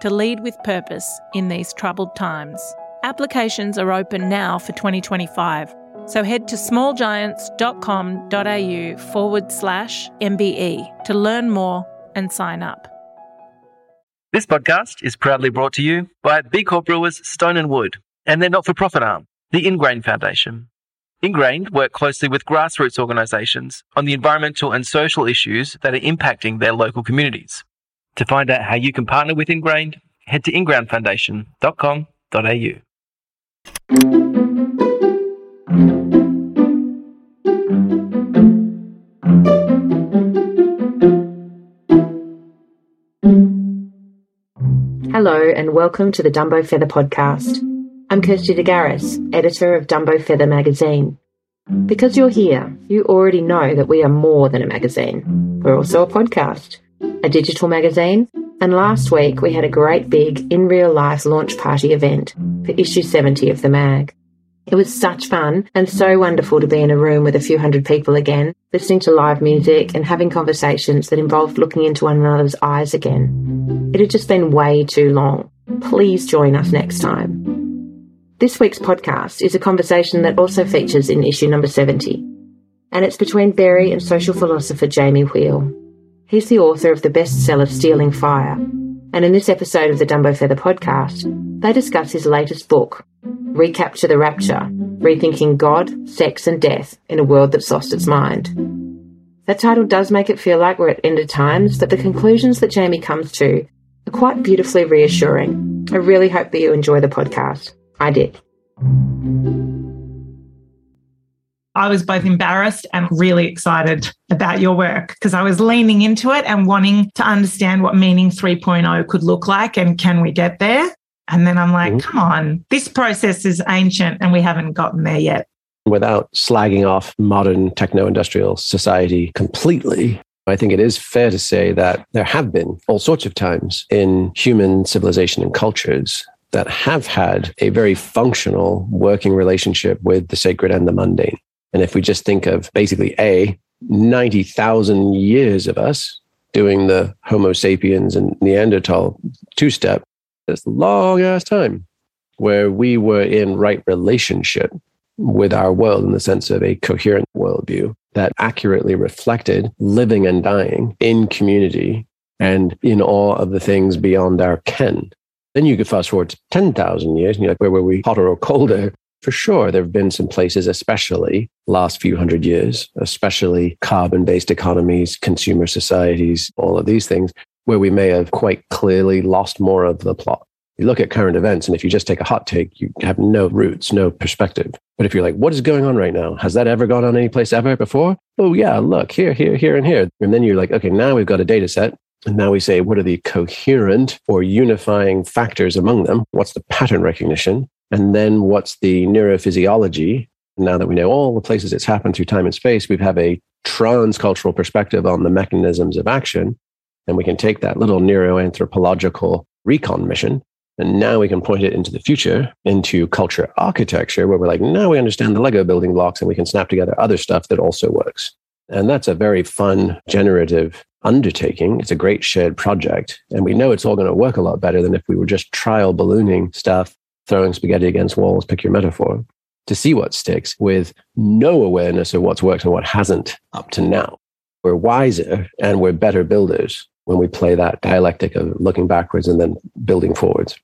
to lead with purpose in these troubled times. Applications are open now for 2025, so head to smallgiants.com.au forward slash MBE to learn more and sign up. This podcast is proudly brought to you by B Corp Brewers Stone and Wood and their not for profit arm, the Ingrained Foundation. Ingrained work closely with grassroots organisations on the environmental and social issues that are impacting their local communities. To find out how you can partner with Ingrained, head to ingrainedfoundation.com.au. Hello, and welcome to the Dumbo Feather podcast. I'm Kirsty DeGaris, editor of Dumbo Feather magazine. Because you're here, you already know that we are more than a magazine. We're also a podcast, a digital magazine, and last week we had a great big in real life launch party event for issue 70 of the mag. It was such fun and so wonderful to be in a room with a few hundred people again, listening to live music and having conversations that involved looking into one another's eyes again. It had just been way too long. Please join us next time. This week's podcast is a conversation that also features in issue number 70, and it's between Berry and social philosopher Jamie Wheal. He's the author of the bestseller Stealing Fire, and in this episode of the Dumbo Feather podcast, they discuss his latest book, Recapture the Rapture Rethinking God, Sex, and Death in a World That's Lost Its Mind. That title does make it feel like we're at end of times, but the conclusions that Jamie comes to are quite beautifully reassuring. I really hope that you enjoy the podcast. I did. I was both embarrassed and really excited about your work because I was leaning into it and wanting to understand what meaning 3.0 could look like and can we get there? And then I'm like, mm-hmm. come on, this process is ancient and we haven't gotten there yet. Without slagging off modern techno industrial society completely, I think it is fair to say that there have been all sorts of times in human civilization and cultures that have had a very functional working relationship with the sacred and the mundane. And if we just think of basically A, 90,000 years of us doing the Homo sapiens and Neanderthal two step, this long ass time where we were in right relationship with our world in the sense of a coherent worldview that accurately reflected living and dying in community and in awe of the things beyond our ken. Then you could fast forward to 10,000 years and you're like, where were we hotter or colder? For sure, there have been some places, especially last few hundred years, especially carbon based economies, consumer societies, all of these things, where we may have quite clearly lost more of the plot. You look at current events, and if you just take a hot take, you have no roots, no perspective. But if you're like, what is going on right now? Has that ever gone on any place ever before? Oh, yeah, look here, here, here, and here. And then you're like, okay, now we've got a data set. And now we say, what are the coherent or unifying factors among them? What's the pattern recognition? And then what's the neurophysiology? Now that we know all the places it's happened through time and space, we have a transcultural perspective on the mechanisms of action. And we can take that little neuroanthropological recon mission. And now we can point it into the future, into culture architecture, where we're like, now we understand the Lego building blocks and we can snap together other stuff that also works. And that's a very fun, generative undertaking. It's a great shared project. And we know it's all going to work a lot better than if we were just trial ballooning stuff throwing spaghetti against walls, pick your metaphor, to see what sticks with no awareness of what's worked and what hasn't up to now. We're wiser and we're better builders when we play that dialectic of looking backwards and then building forwards.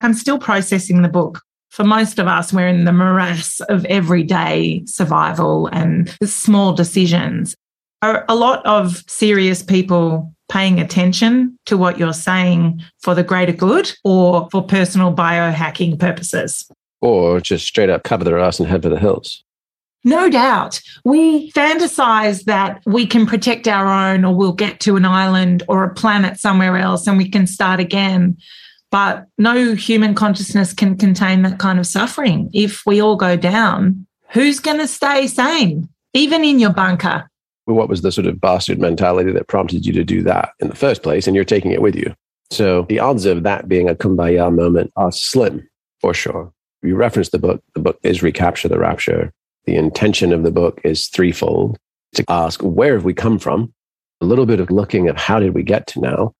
I'm still processing the book. For most of us, we're in the morass of everyday survival and small decisions. A lot of serious people paying attention to what you're saying for the greater good or for personal biohacking purposes. Or just straight up cover their ass and head for the hills. No doubt. We fantasize that we can protect our own or we'll get to an island or a planet somewhere else and we can start again. But no human consciousness can contain that kind of suffering. If we all go down, who's going to stay sane, even in your bunker? What was the sort of bastard mentality that prompted you to do that in the first place? And you're taking it with you. So the odds of that being a kumbaya moment are slim, for sure. You reference the book. The book is Recapture the Rapture. The intention of the book is threefold to ask, where have we come from? A little bit of looking at how did we get to now?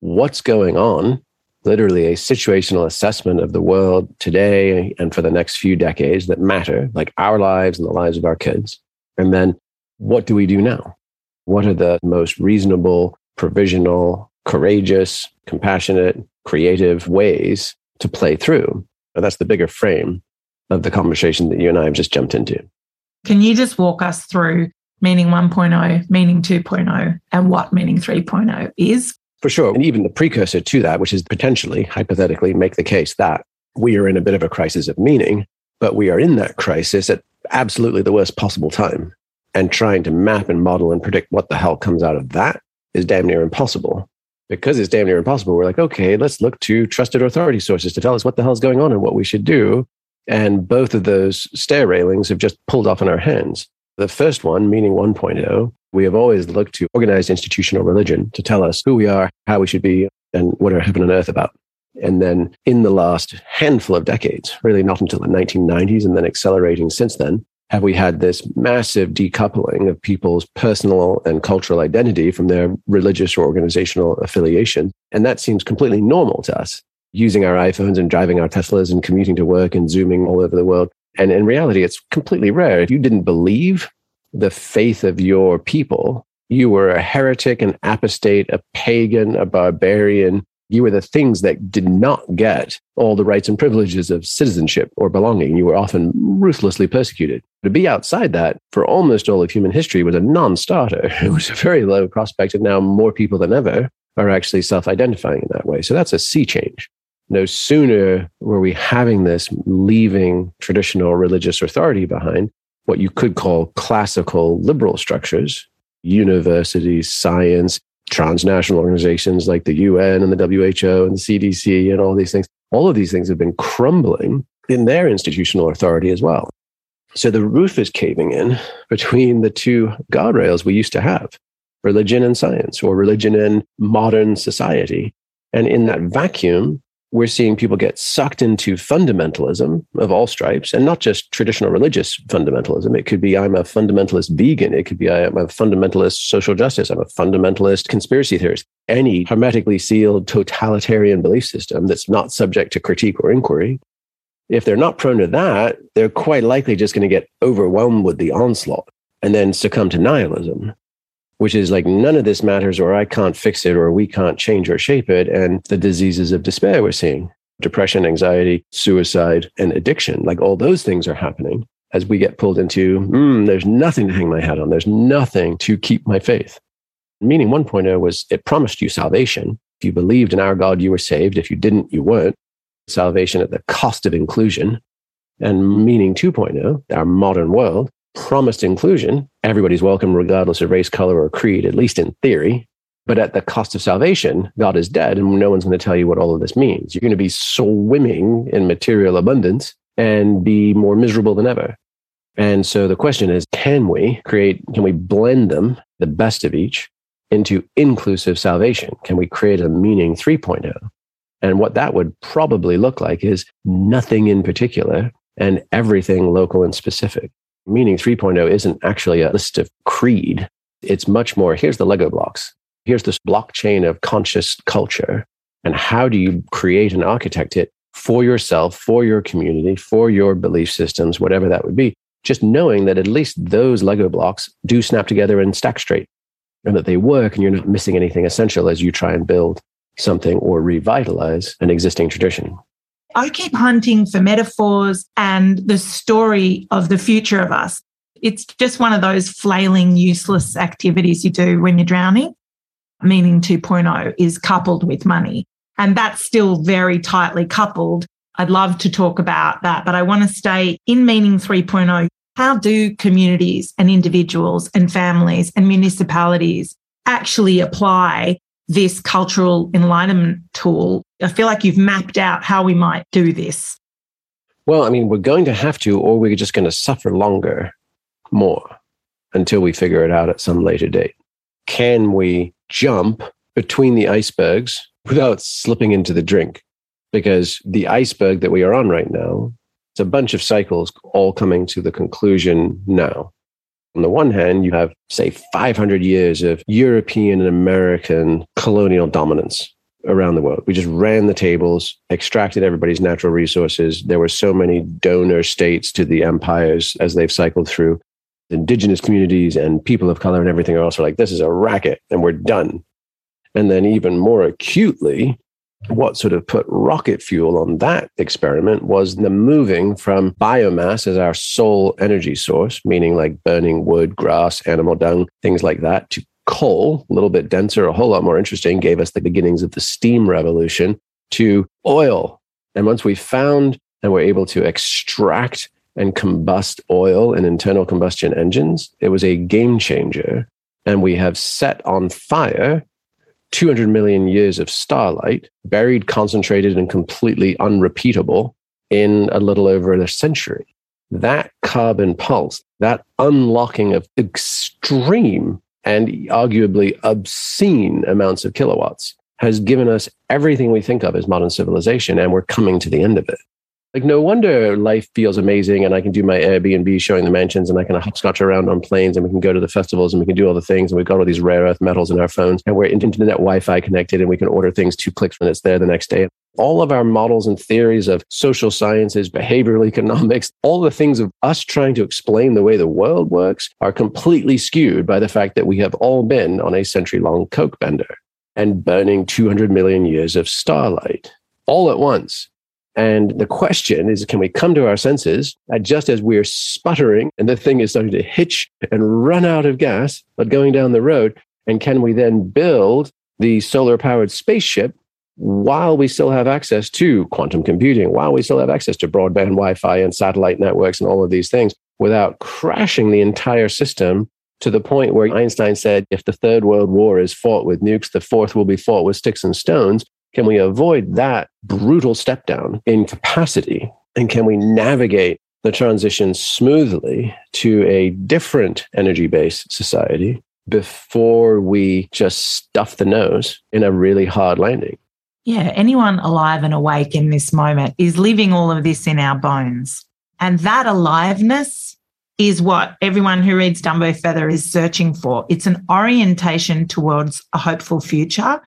What's going on? Literally a situational assessment of the world today and for the next few decades that matter, like our lives and the lives of our kids. And then what do we do now? What are the most reasonable, provisional, courageous, compassionate, creative ways to play through? And that's the bigger frame of the conversation that you and I have just jumped into. Can you just walk us through meaning 1.0, meaning 2.0, and what meaning 3.0 is? For sure. And even the precursor to that, which is potentially, hypothetically, make the case that we are in a bit of a crisis of meaning, but we are in that crisis at absolutely the worst possible time. And trying to map and model and predict what the hell comes out of that is damn near impossible. Because it's damn near impossible, we're like, okay, let's look to trusted authority sources to tell us what the hell's going on and what we should do. And both of those stair railings have just pulled off in our hands. The first one, meaning 1.0, we have always looked to organized institutional religion to tell us who we are, how we should be, and what are heaven and earth about. And then in the last handful of decades, really not until the 1990s and then accelerating since then, have we had this massive decoupling of people's personal and cultural identity from their religious or organizational affiliation. And that seems completely normal to us, using our iPhones and driving our Teslas and commuting to work and Zooming all over the world. And in reality, it's completely rare. If you didn't believe the faith of your people, you were a heretic, an apostate, a pagan, a barbarian. You were the things that did not get all the rights and privileges of citizenship or belonging. You were often ruthlessly persecuted. To be outside that for almost all of human history was a non starter. It was a very low prospect. And now more people than ever are actually self identifying in that way. So that's a sea change no sooner were we having this leaving traditional religious authority behind what you could call classical liberal structures, universities, science, transnational organizations like the UN and the WHO and the CDC and all these things. All of these things have been crumbling in their institutional authority as well. So the roof is caving in between the two guardrails we used to have religion and science, or religion and modern society. And in that vacuum, we're seeing people get sucked into fundamentalism of all stripes and not just traditional religious fundamentalism. It could be I'm a fundamentalist vegan. It could be I'm a fundamentalist social justice. I'm a fundamentalist conspiracy theorist. Any hermetically sealed totalitarian belief system that's not subject to critique or inquiry. If they're not prone to that, they're quite likely just going to get overwhelmed with the onslaught and then succumb to nihilism which is like none of this matters or I can't fix it or we can't change or shape it. And the diseases of despair we're seeing depression, anxiety, suicide, and addiction like all those things are happening as we get pulled into, mm, there's nothing to hang my hat on. There's nothing to keep my faith. Meaning 1.0 was it promised you salvation. If you believed in our God, you were saved. If you didn't, you weren't. Salvation at the cost of inclusion. And meaning 2.0, our modern world, promised inclusion. Everybody's welcome, regardless of race, color, or creed, at least in theory. But at the cost of salvation, God is dead, and no one's going to tell you what all of this means. You're going to be swimming in material abundance and be more miserable than ever. And so the question is can we create, can we blend them, the best of each, into inclusive salvation? Can we create a meaning 3.0? And what that would probably look like is nothing in particular and everything local and specific. Meaning 3.0 isn't actually a list of creed. It's much more here's the Lego blocks. Here's this blockchain of conscious culture. And how do you create and architect it for yourself, for your community, for your belief systems, whatever that would be? Just knowing that at least those Lego blocks do snap together and stack straight and that they work and you're not missing anything essential as you try and build something or revitalize an existing tradition. I keep hunting for metaphors and the story of the future of us. It's just one of those flailing, useless activities you do when you're drowning. Meaning 2.0 is coupled with money. And that's still very tightly coupled. I'd love to talk about that, but I want to stay in meaning 3.0. How do communities and individuals and families and municipalities actually apply this cultural enlightenment tool I feel like you've mapped out how we might do this. Well, I mean, we're going to have to, or we're just going to suffer longer, more, until we figure it out at some later date. Can we jump between the icebergs without slipping into the drink? Because the iceberg that we are on right now, it's a bunch of cycles all coming to the conclusion now. On the one hand, you have, say, 500 years of European and American colonial dominance around the world. We just ran the tables, extracted everybody's natural resources. There were so many donor states to the empires as they've cycled through. Indigenous communities and people of color and everything else are like, this is a racket and we're done. And then, even more acutely, what sort of put rocket fuel on that experiment was the moving from biomass as our sole energy source, meaning like burning wood, grass, animal dung, things like that, to coal, a little bit denser, a whole lot more interesting, gave us the beginnings of the steam revolution to oil. And once we found and were able to extract and combust oil in internal combustion engines, it was a game changer. And we have set on fire 200 million years of starlight, buried, concentrated, and completely unrepeatable in a little over a century. That carbon pulse, that unlocking of extreme and arguably obscene amounts of kilowatts has given us everything we think of as modern civilization, and we're coming to the end of it. Like, no wonder life feels amazing, and I can do my Airbnb showing the mansions, and I can hopscotch around on planes, and we can go to the festivals, and we can do all the things, and we've got all these rare earth metals in our phones, and we're internet Wi Fi connected, and we can order things two clicks when it's there the next day all of our models and theories of social sciences, behavioral economics, all the things of us trying to explain the way the world works are completely skewed by the fact that we have all been on a century long Coke bender and burning 200 million years of starlight all at once. And the question is can we come to our senses just as we're sputtering and the thing is starting to hitch and run out of gas, but going down the road? And can we then build the solar powered spaceship while we still have access to quantum computing, while we still have access to broadband Wi Fi and satellite networks and all of these things without crashing the entire system to the point where Einstein said, if the third world war is fought with nukes, the fourth will be fought with sticks and stones. Can we avoid that brutal step down in capacity? And can we navigate the transition smoothly to a different energy based society before we just stuff the nose in a really hard landing? Yeah, anyone alive and awake in this moment is living all of this in our bones. And that aliveness is what everyone who reads Dumbo Feather is searching for. It's an orientation towards a hopeful future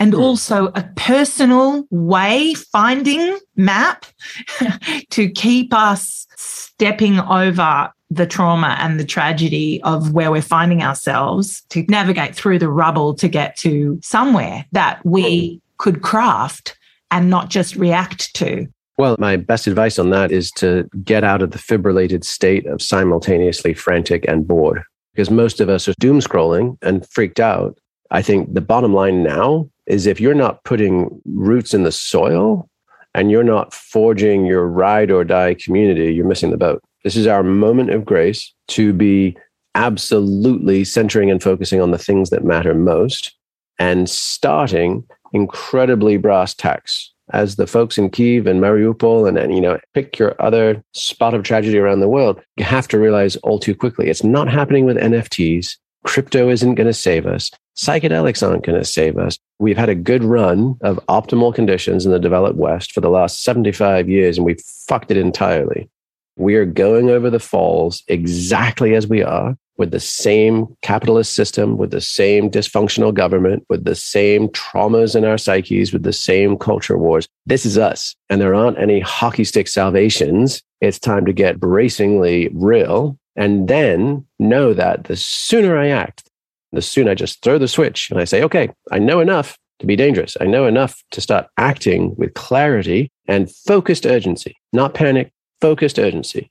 and mm. also a personal way finding map to keep us stepping over the trauma and the tragedy of where we're finding ourselves to navigate through the rubble to get to somewhere that we hmm could craft and not just react to. Well, my best advice on that is to get out of the fibrillated state of simultaneously frantic and bored. Because most of us are doom scrolling and freaked out. I think the bottom line now is if you're not putting roots in the soil and you're not forging your ride or die community, you're missing the boat. This is our moment of grace to be absolutely centering and focusing on the things that matter most and starting incredibly brass tacks. As the folks in Kiev and Mariupol and, and you know pick your other spot of tragedy around the world you have to realize all too quickly it's not happening with NFTs crypto isn't going to save us. Psychedelics aren't going to save us. We've had a good run of optimal conditions in the developed west for the last 75 years and we've fucked it entirely we are going over the falls exactly as we are with the same capitalist system, with the same dysfunctional government, with the same traumas in our psyches, with the same culture wars. This is us. And there aren't any hockey stick salvations. It's time to get bracingly real and then know that the sooner I act, the sooner I just throw the switch and I say, okay, I know enough to be dangerous. I know enough to start acting with clarity and focused urgency, not panic, focused urgency.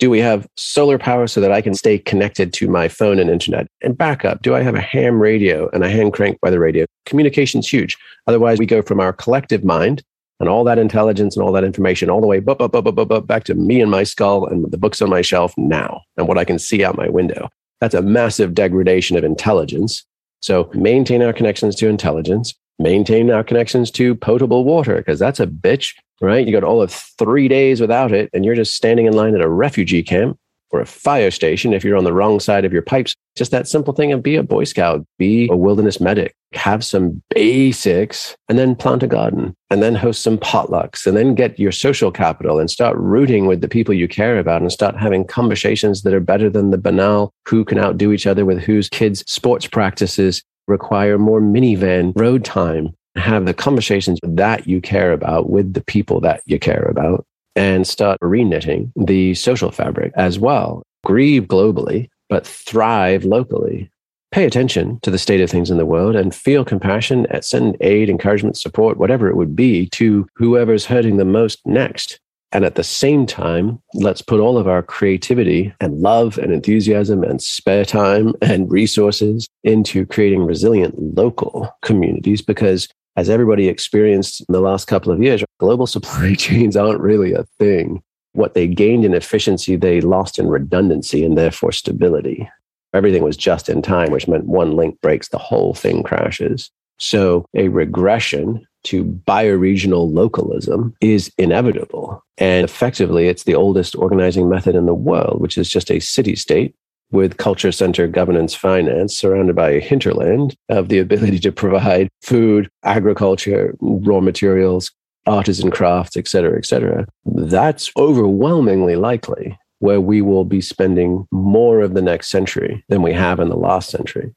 Do we have solar power so that I can stay connected to my phone and internet? And backup, do I have a ham radio and a hand crank by the radio? Communication's huge. Otherwise, we go from our collective mind and all that intelligence and all that information all the way back to me and my skull and the books on my shelf now and what I can see out my window. That's a massive degradation of intelligence. So maintain our connections to intelligence maintain our connections to potable water because that's a bitch, right? You got all of three days without it, and you're just standing in line at a refugee camp or a fire station if you're on the wrong side of your pipes. Just that simple thing of be a Boy Scout, be a wilderness medic, have some basics, and then plant a garden, and then host some potlucks, and then get your social capital and start rooting with the people you care about and start having conversations that are better than the banal who can outdo each other with whose kids' sports practices require more minivan road time. Have the conversations that you care about with the people that you care about and start reknitting the social fabric as well. Grieve globally, but thrive locally. Pay attention to the state of things in the world and feel compassion, send aid, encouragement, support, whatever it would be to whoever's hurting the most next. And at the same time, let's put all of our creativity and love and enthusiasm and spare time and resources into creating resilient local communities because as everybody experienced in the last couple of years, global supply chains aren't really a thing. What they gained in efficiency, they lost in redundancy and therefore stability. Everything was just in time, which meant one link breaks, the whole thing crashes. So a regression to bioregional localism is inevitable. And effectively, it's the oldest organizing method in the world, which is just a city state with culture center governance finance surrounded by a hinterland of the ability to provide food, agriculture, raw materials, artisan crafts, et cetera, et cetera. That's overwhelmingly likely where we will be spending more of the next century than we have in the last century.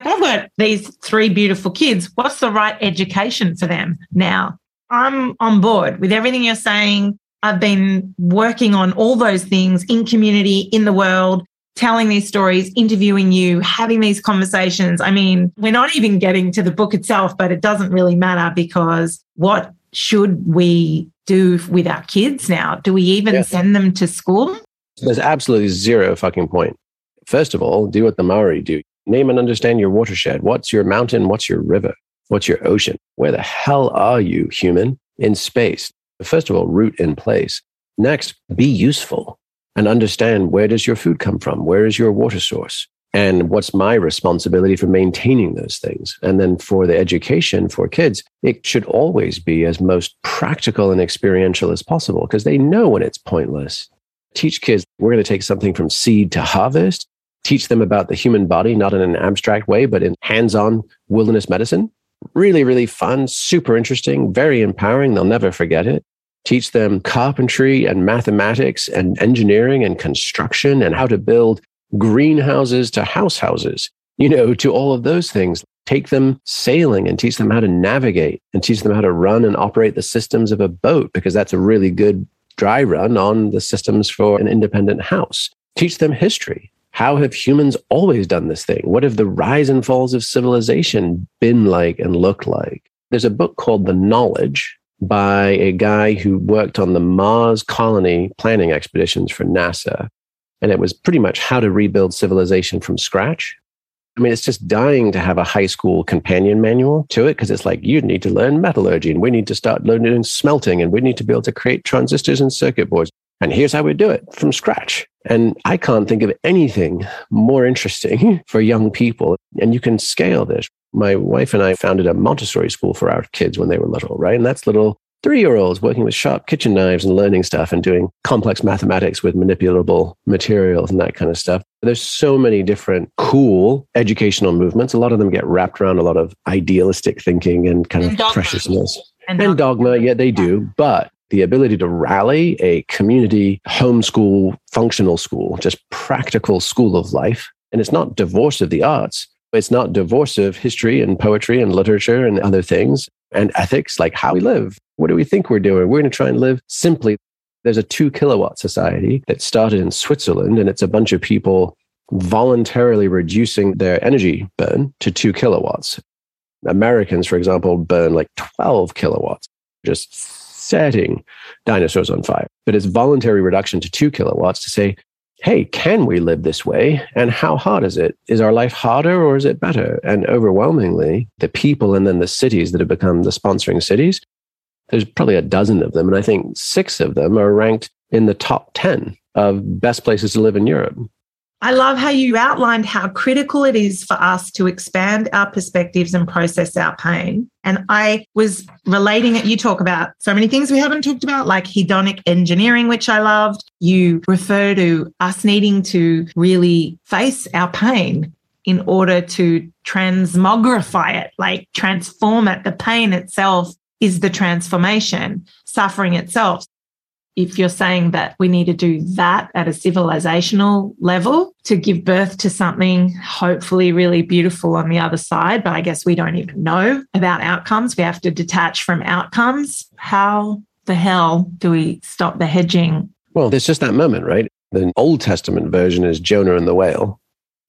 I've got these three beautiful kids. What's the right education for them now? I'm on board with everything you're saying. I've been working on all those things in community, in the world, telling these stories, interviewing you, having these conversations. I mean, we're not even getting to the book itself, but it doesn't really matter because what should we do with our kids now? Do we even yeah. send them to school? There's absolutely zero fucking point. First of all, do what the Maori do. Name and understand your watershed. What's your mountain? What's your river? What's your ocean? Where the hell are you, human, in space? First of all, root in place. Next, be useful and understand where does your food come from? Where is your water source? And what's my responsibility for maintaining those things? And then for the education for kids, it should always be as most practical and experiential as possible because they know when it's pointless. Teach kids, we're going to take something from seed to harvest, teach them about the human body, not in an abstract way, but in hands on wilderness medicine. Really, really fun, super interesting, very empowering. They'll never forget it teach them carpentry and mathematics and engineering and construction and how to build greenhouses to house houses, you know, to all of those things. Take them sailing and teach them how to navigate and teach them how to run and operate the systems of a boat, because that's a really good dry run on the systems for an independent house. Teach them history. How have humans always done this thing? What have the rise and falls of civilization been like and looked like? There's a book called The Knowledge by a guy who worked on the Mars colony planning expeditions for NASA. And it was pretty much how to rebuild civilization from scratch. I mean, it's just dying to have a high school companion manual to it because it's like you need to learn metallurgy and we need to start learning smelting and we need to be able to create transistors and circuit boards. And here's how we do it from scratch. And I can't think of anything more interesting for young people. And you can scale this my wife and I founded a Montessori school for our kids when they were little, right? And that's little three year olds working with sharp kitchen knives and learning stuff and doing complex mathematics with manipulable materials and that kind of stuff. There's so many different cool educational movements. A lot of them get wrapped around a lot of idealistic thinking and kind and of dogma. preciousness and, and dogma. Yeah, they do. But the ability to rally a community homeschool, functional school, just practical school of life. And it's not divorce of the arts it's not divorce of history and poetry and literature and other things and ethics, like how we live. What do we think we're doing? We're going to try and live simply. There's a two kilowatt society that started in Switzerland, and it's a bunch of people voluntarily reducing their energy burn to two kilowatts. Americans, for example, burn like 12 kilowatts, just setting dinosaurs on fire. But it's voluntary reduction to two kilowatts to say, hey, can we live this way? And how hard is it? Is our life harder or is it better? And overwhelmingly, the people and then the cities that have become the sponsoring cities, there's probably a dozen of them. And I think six of them are ranked in the top 10 of best places to live in Europe. I love how you outlined how critical it is for us to expand our perspectives and process our pain. And I was relating it. You talk about so many things we haven't talked about, like hedonic engineering, which I loved. You refer to us needing to really face our pain in order to transmogrify it, like transform it. The pain itself is the transformation, suffering itself if you're saying that we need to do that at a civilizational level to give birth to something hopefully really beautiful on the other side, but I guess we don't even know about outcomes. We have to detach from outcomes. How the hell do we stop the hedging? Well, there's just that moment, right? The Old Testament version is Jonah and the whale.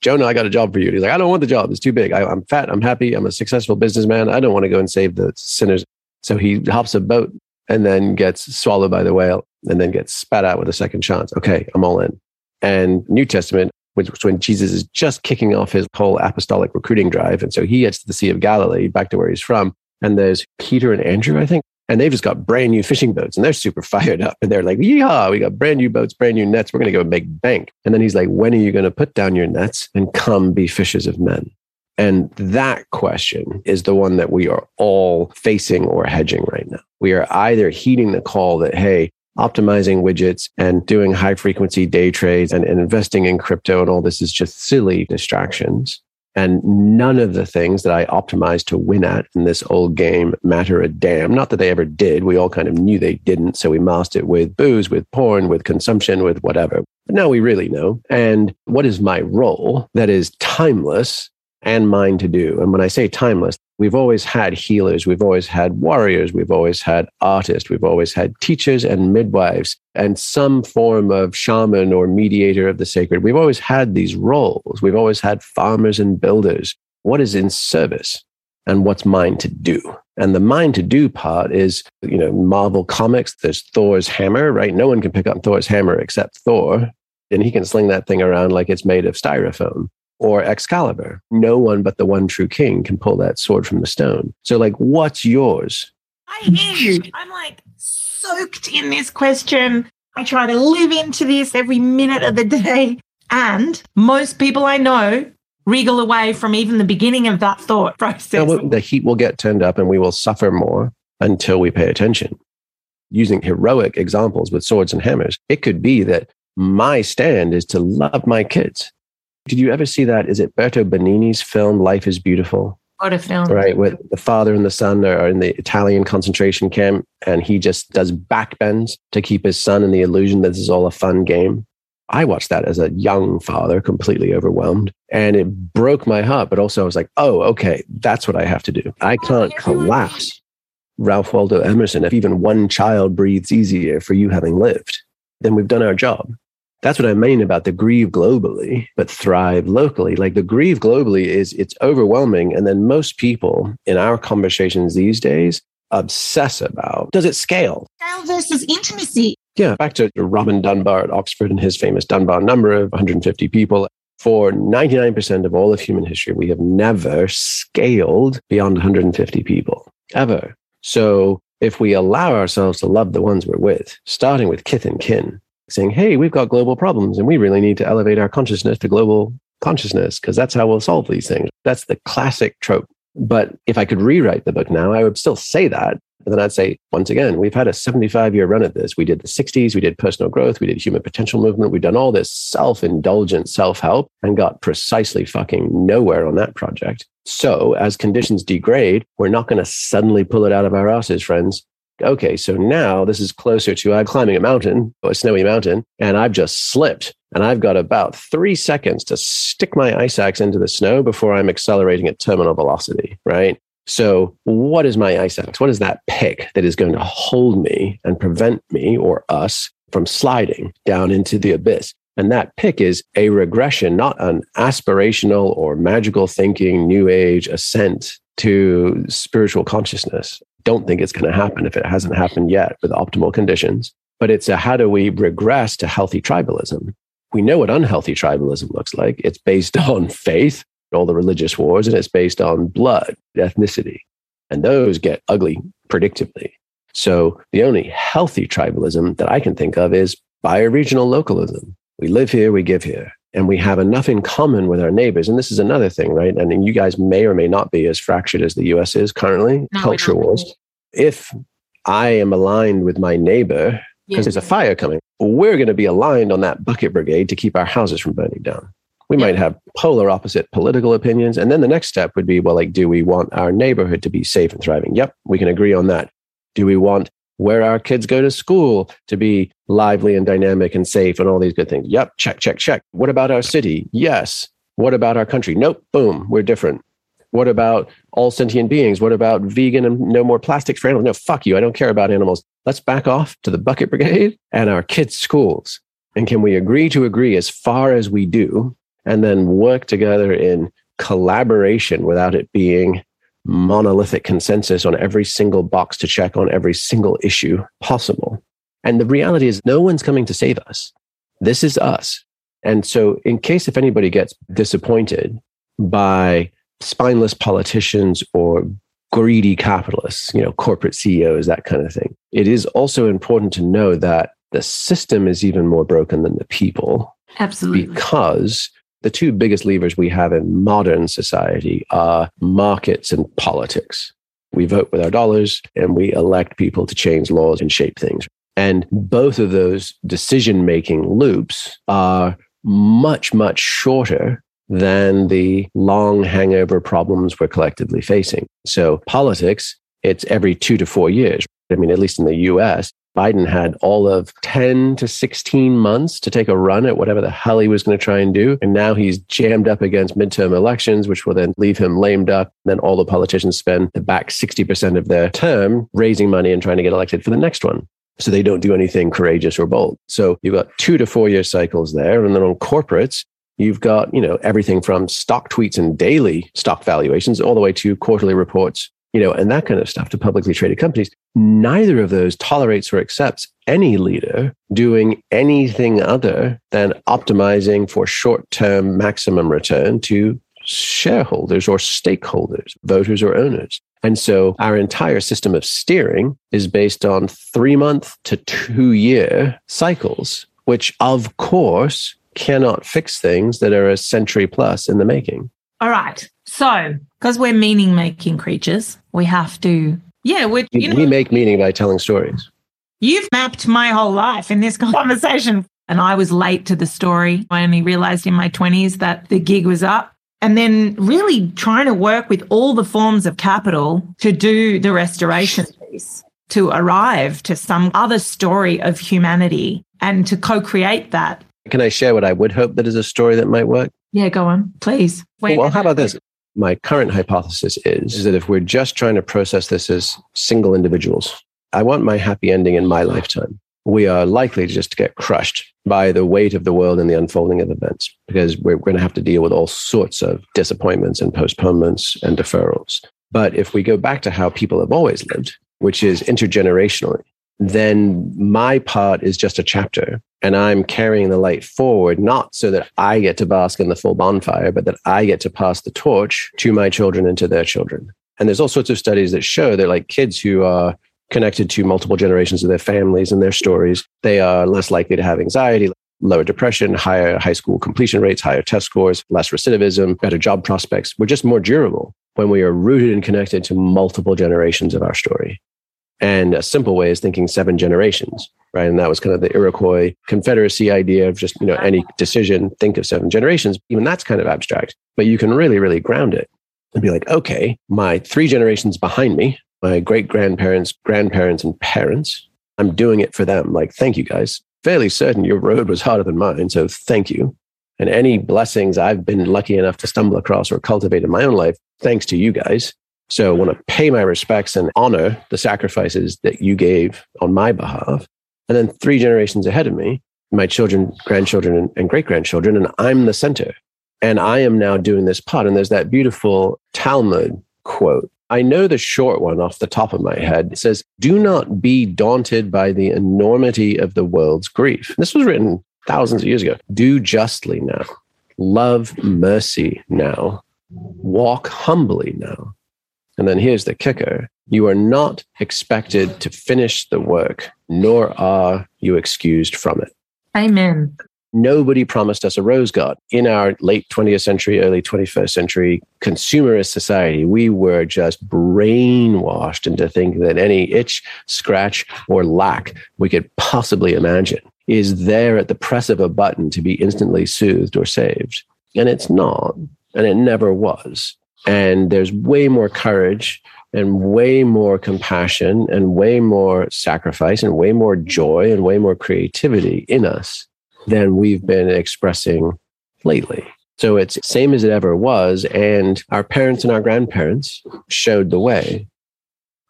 Jonah, I got a job for you. He's like, I don't want the job. It's too big. I, I'm fat. I'm happy. I'm a successful businessman. I don't want to go and save the sinners. So he hops a boat and then gets swallowed by the whale and then gets spat out with a second chance. Okay, I'm all in. And New Testament, which when Jesus is just kicking off his whole apostolic recruiting drive. And so he gets to the Sea of Galilee, back to where he's from. And there's Peter and Andrew, I think. And they've just got brand new fishing boats and they're super fired up. And they're like, yeah, we got brand new boats, brand new nets. We're going to go make bank. And then he's like, when are you going to put down your nets and come be fishers of men? And that question is the one that we are all facing or hedging right now. We are either heeding the call that, hey, optimizing widgets and doing high frequency day trades and, and investing in crypto and all this is just silly distractions. And none of the things that I optimized to win at in this old game matter a damn. Not that they ever did. We all kind of knew they didn't. So we masked it with booze, with porn, with consumption, with whatever. But now we really know. And what is my role that is timeless and mine to do. And when I say timeless, we've always had healers, we've always had warriors, we've always had artists, we've always had teachers and midwives and some form of shaman or mediator of the sacred. We've always had these roles. We've always had farmers and builders. What is in service and what's mine to do? And the mine to do part is, you know, Marvel comics, there's Thor's hammer, right? No one can pick up Thor's hammer except Thor. And he can sling that thing around like it's made of styrofoam or Excalibur. No one but the one true king can pull that sword from the stone. So, like, what's yours? I hear you. I'm like soaked in this question. I try to live into this every minute of the day. And most people I know wriggle away from even the beginning of that thought process. the heat will get turned up and we will suffer more until we pay attention. Using heroic examples with swords and hammers, it could be that my stand is to love my kids did you ever see that? Is it Berto Benigni's film Life is Beautiful? What a film. Right, with the father and the son are in the Italian concentration camp, and he just does backbends to keep his son in the illusion that this is all a fun game. I watched that as a young father, completely overwhelmed, and it broke my heart. But also, I was like, oh, okay, that's what I have to do. I can't collapse. Ralph Waldo Emerson, if even one child breathes easier for you having lived, then we've done our job. That's what I mean about the grieve globally, but thrive locally. Like the grieve globally is it's overwhelming. And then most people in our conversations these days obsess about does it scale? Scale versus intimacy. Yeah. Back to Robin Dunbar at Oxford and his famous Dunbar number of 150 people. For 99% of all of human history, we have never scaled beyond 150 people, ever. So if we allow ourselves to love the ones we're with, starting with kith and kin, saying, hey, we've got global problems and we really need to elevate our consciousness to global consciousness because that's how we'll solve these things. That's the classic trope. But if I could rewrite the book now, I would still say that. But then I'd say, once again, we've had a 75 year run at this. We did the 60s, we did personal growth, we did human potential movement, we've done all this self indulgent self help and got precisely fucking nowhere on that project. So as conditions degrade, we're not going to suddenly pull it out of our asses, friends okay, so now this is closer to I'm climbing a mountain, a snowy mountain, and I've just slipped. And I've got about three seconds to stick my ice axe into the snow before I'm accelerating at terminal velocity, right? So, what is my ice axe? What is that pick that is going to hold me and prevent me or us from sliding down into the abyss? And that pick is a regression, not an aspirational or magical thinking, new age ascent to spiritual consciousness don't think it's going to happen if it hasn't happened yet with optimal conditions. But it's a how do we regress to healthy tribalism? We know what unhealthy tribalism looks like. It's based on faith, all the religious wars, and it's based on blood, ethnicity. And those get ugly predictably. So the only healthy tribalism that I can think of is bioregional localism. We live here, we give here. And we have enough in common with our neighbors. And this is another thing, right? I mean, you guys may or may not be as fractured as the US is currently, No, culture wars. If I am aligned with my neighbor because there's a fire coming, we're going to be aligned on that bucket brigade to keep our houses from burning down. We Yeah. might have polar opposite political opinions. And then the next step would be well, like, do we want our neighborhood to be safe and thriving? Yep, we can agree on that. Do we want where our kids go to school to be lively and dynamic and safe and all these good things? Yep, check, check, check. What about our city? Yes. What about our country? Nope, boom, we're different. What about all sentient beings? What about vegan and no more plastics for animals? No, fuck you. I don't care about animals. Let's back off to the bucket brigade and our kids' schools. And can we agree to agree as far as we do and then work together in collaboration without it being monolithic consensus on every single box to check on every single issue possible? And the reality is, no one's coming to save us. This is us. And so, in case if anybody gets disappointed by spineless politicians or greedy capitalists, you know, corporate CEOs, that kind of thing. It is also important to know that the system is even more broken than the people Absolutely. because the two biggest levers we have in modern society are markets and politics. We vote with our dollars and we elect people to change laws and shape things. And both of those decision making loops are much, much shorter than the long hangover problems we're collectively facing. So, politics, it's every two to four years. I mean, at least in the US, Biden had all of 10 to 16 months to take a run at whatever the hell he was going to try and do. And now he's jammed up against midterm elections, which will then leave him lamed up. Then all the politicians spend the back 60% of their term raising money and trying to get elected for the next one. So they don't do anything courageous or bold. So you've got two to four year cycles there. And then on corporates, you've got, you know, everything from stock tweets and daily stock valuations all the way to quarterly reports, you know, and that kind of stuff to publicly traded companies. Neither of those tolerates or accepts any leader doing anything other than optimizing for short term maximum return to shareholders or stakeholders, voters or owners. And so our entire system of steering is based on three month to two year cycles, which of course cannot fix things that are a century plus in the making. All right. So, because we're meaning making creatures, we have to, yeah, we, We, you know, we make meaning by telling stories. You've mapped my whole life in this conversation. And I was late to the story. I only realized in my 20s that the gig was up. And then really trying to work with all the forms of capital to do the restoration piece, to arrive to some other story of humanity and to co create that. Can I share what I would hope that is a story that might work? Yeah, go on, please. Wait. well, how about this? My current hypothesis is, is that if we're just trying to process this as single individuals, I want my happy ending in my lifetime. We are likely to just get crushed by the weight of the world and the unfolding of events because we're going to have to deal with all sorts of disappointments and postponements and deferrals. But if we go back to how people have always lived, which is intergenerationally, then my part is just a chapter and I'm carrying the light forward, not so that I get to bask in the full bonfire, but that I get to pass the torch to my children and to their children. And there's all sorts of studies that show that like kids who are connected to multiple generations of their families and their stories, they are less likely to have anxiety, lower depression, higher high school completion rates, higher test scores, less recidivism, better job prospects. We're just more durable when we are rooted and connected to multiple generations of our story. And a simple way is thinking seven generations, right? And that was kind of the Iroquois Confederacy idea of just, you know, any decision, think of seven generations. Even that's kind of abstract, but you can really, really ground it and be like, okay, my three generations behind me, my great grandparents, grandparents, and parents, I'm doing it for them. Like, thank you guys. Fairly certain your road was harder than mine. So thank you. And any blessings I've been lucky enough to stumble across or cultivate in my own life, thanks to you guys. So I want to pay my respects and honor the sacrifices that you gave on my behalf. And then three generations ahead of me, my children, grandchildren, and, great grandchildren, and I'm the center. And I am now doing this part. And there's that beautiful Talmud quote. I know the short one off the top of my head. It says, Do not be daunted by the enormity of the world's grief. This was written thousands of years ago. Do justly now, love mercy now, walk humbly now. And then here's the kicker you are not expected to finish the work, nor are you excused from it. Amen. Nobody promised us a rose garden. In our late 20th century, early 21st century consumerist society, we were just brainwashed into thinking that any itch, scratch, or lack we could possibly imagine is there at the press of a button to be instantly soothed or saved. And it's not, and it never was. And there's way more courage and way more compassion and way more sacrifice and way more joy and way more creativity in us than we've been expressing lately. So it's same as it ever was. And our parents and our grandparents showed the way.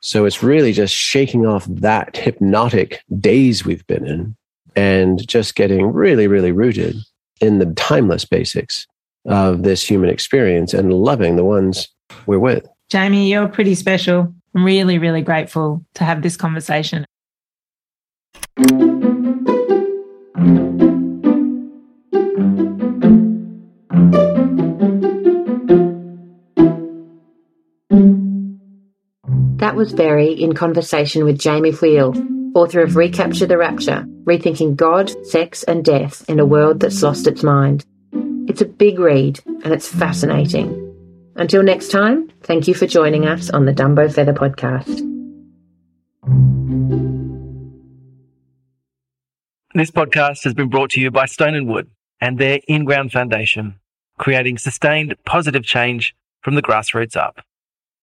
So it's really just shaking off that hypnotic daze we've been in and just getting really, really rooted in the timeless basics of this human experience and loving the ones we're with. Jamie, you're pretty special. I'm really, really grateful to have this conversation. That was Berry in conversation with Jamie Wheal, author of Recapture the Rapture Rethinking God, Sex, and Death in a World That's Lost Its Mind. It's a big read and it's fascinating. Until next time, thank you for joining us on the Dumbo Feather Podcast. This podcast has been brought to you by Stone and Wood and their Ingrained Foundation, creating sustained positive change from the grassroots up.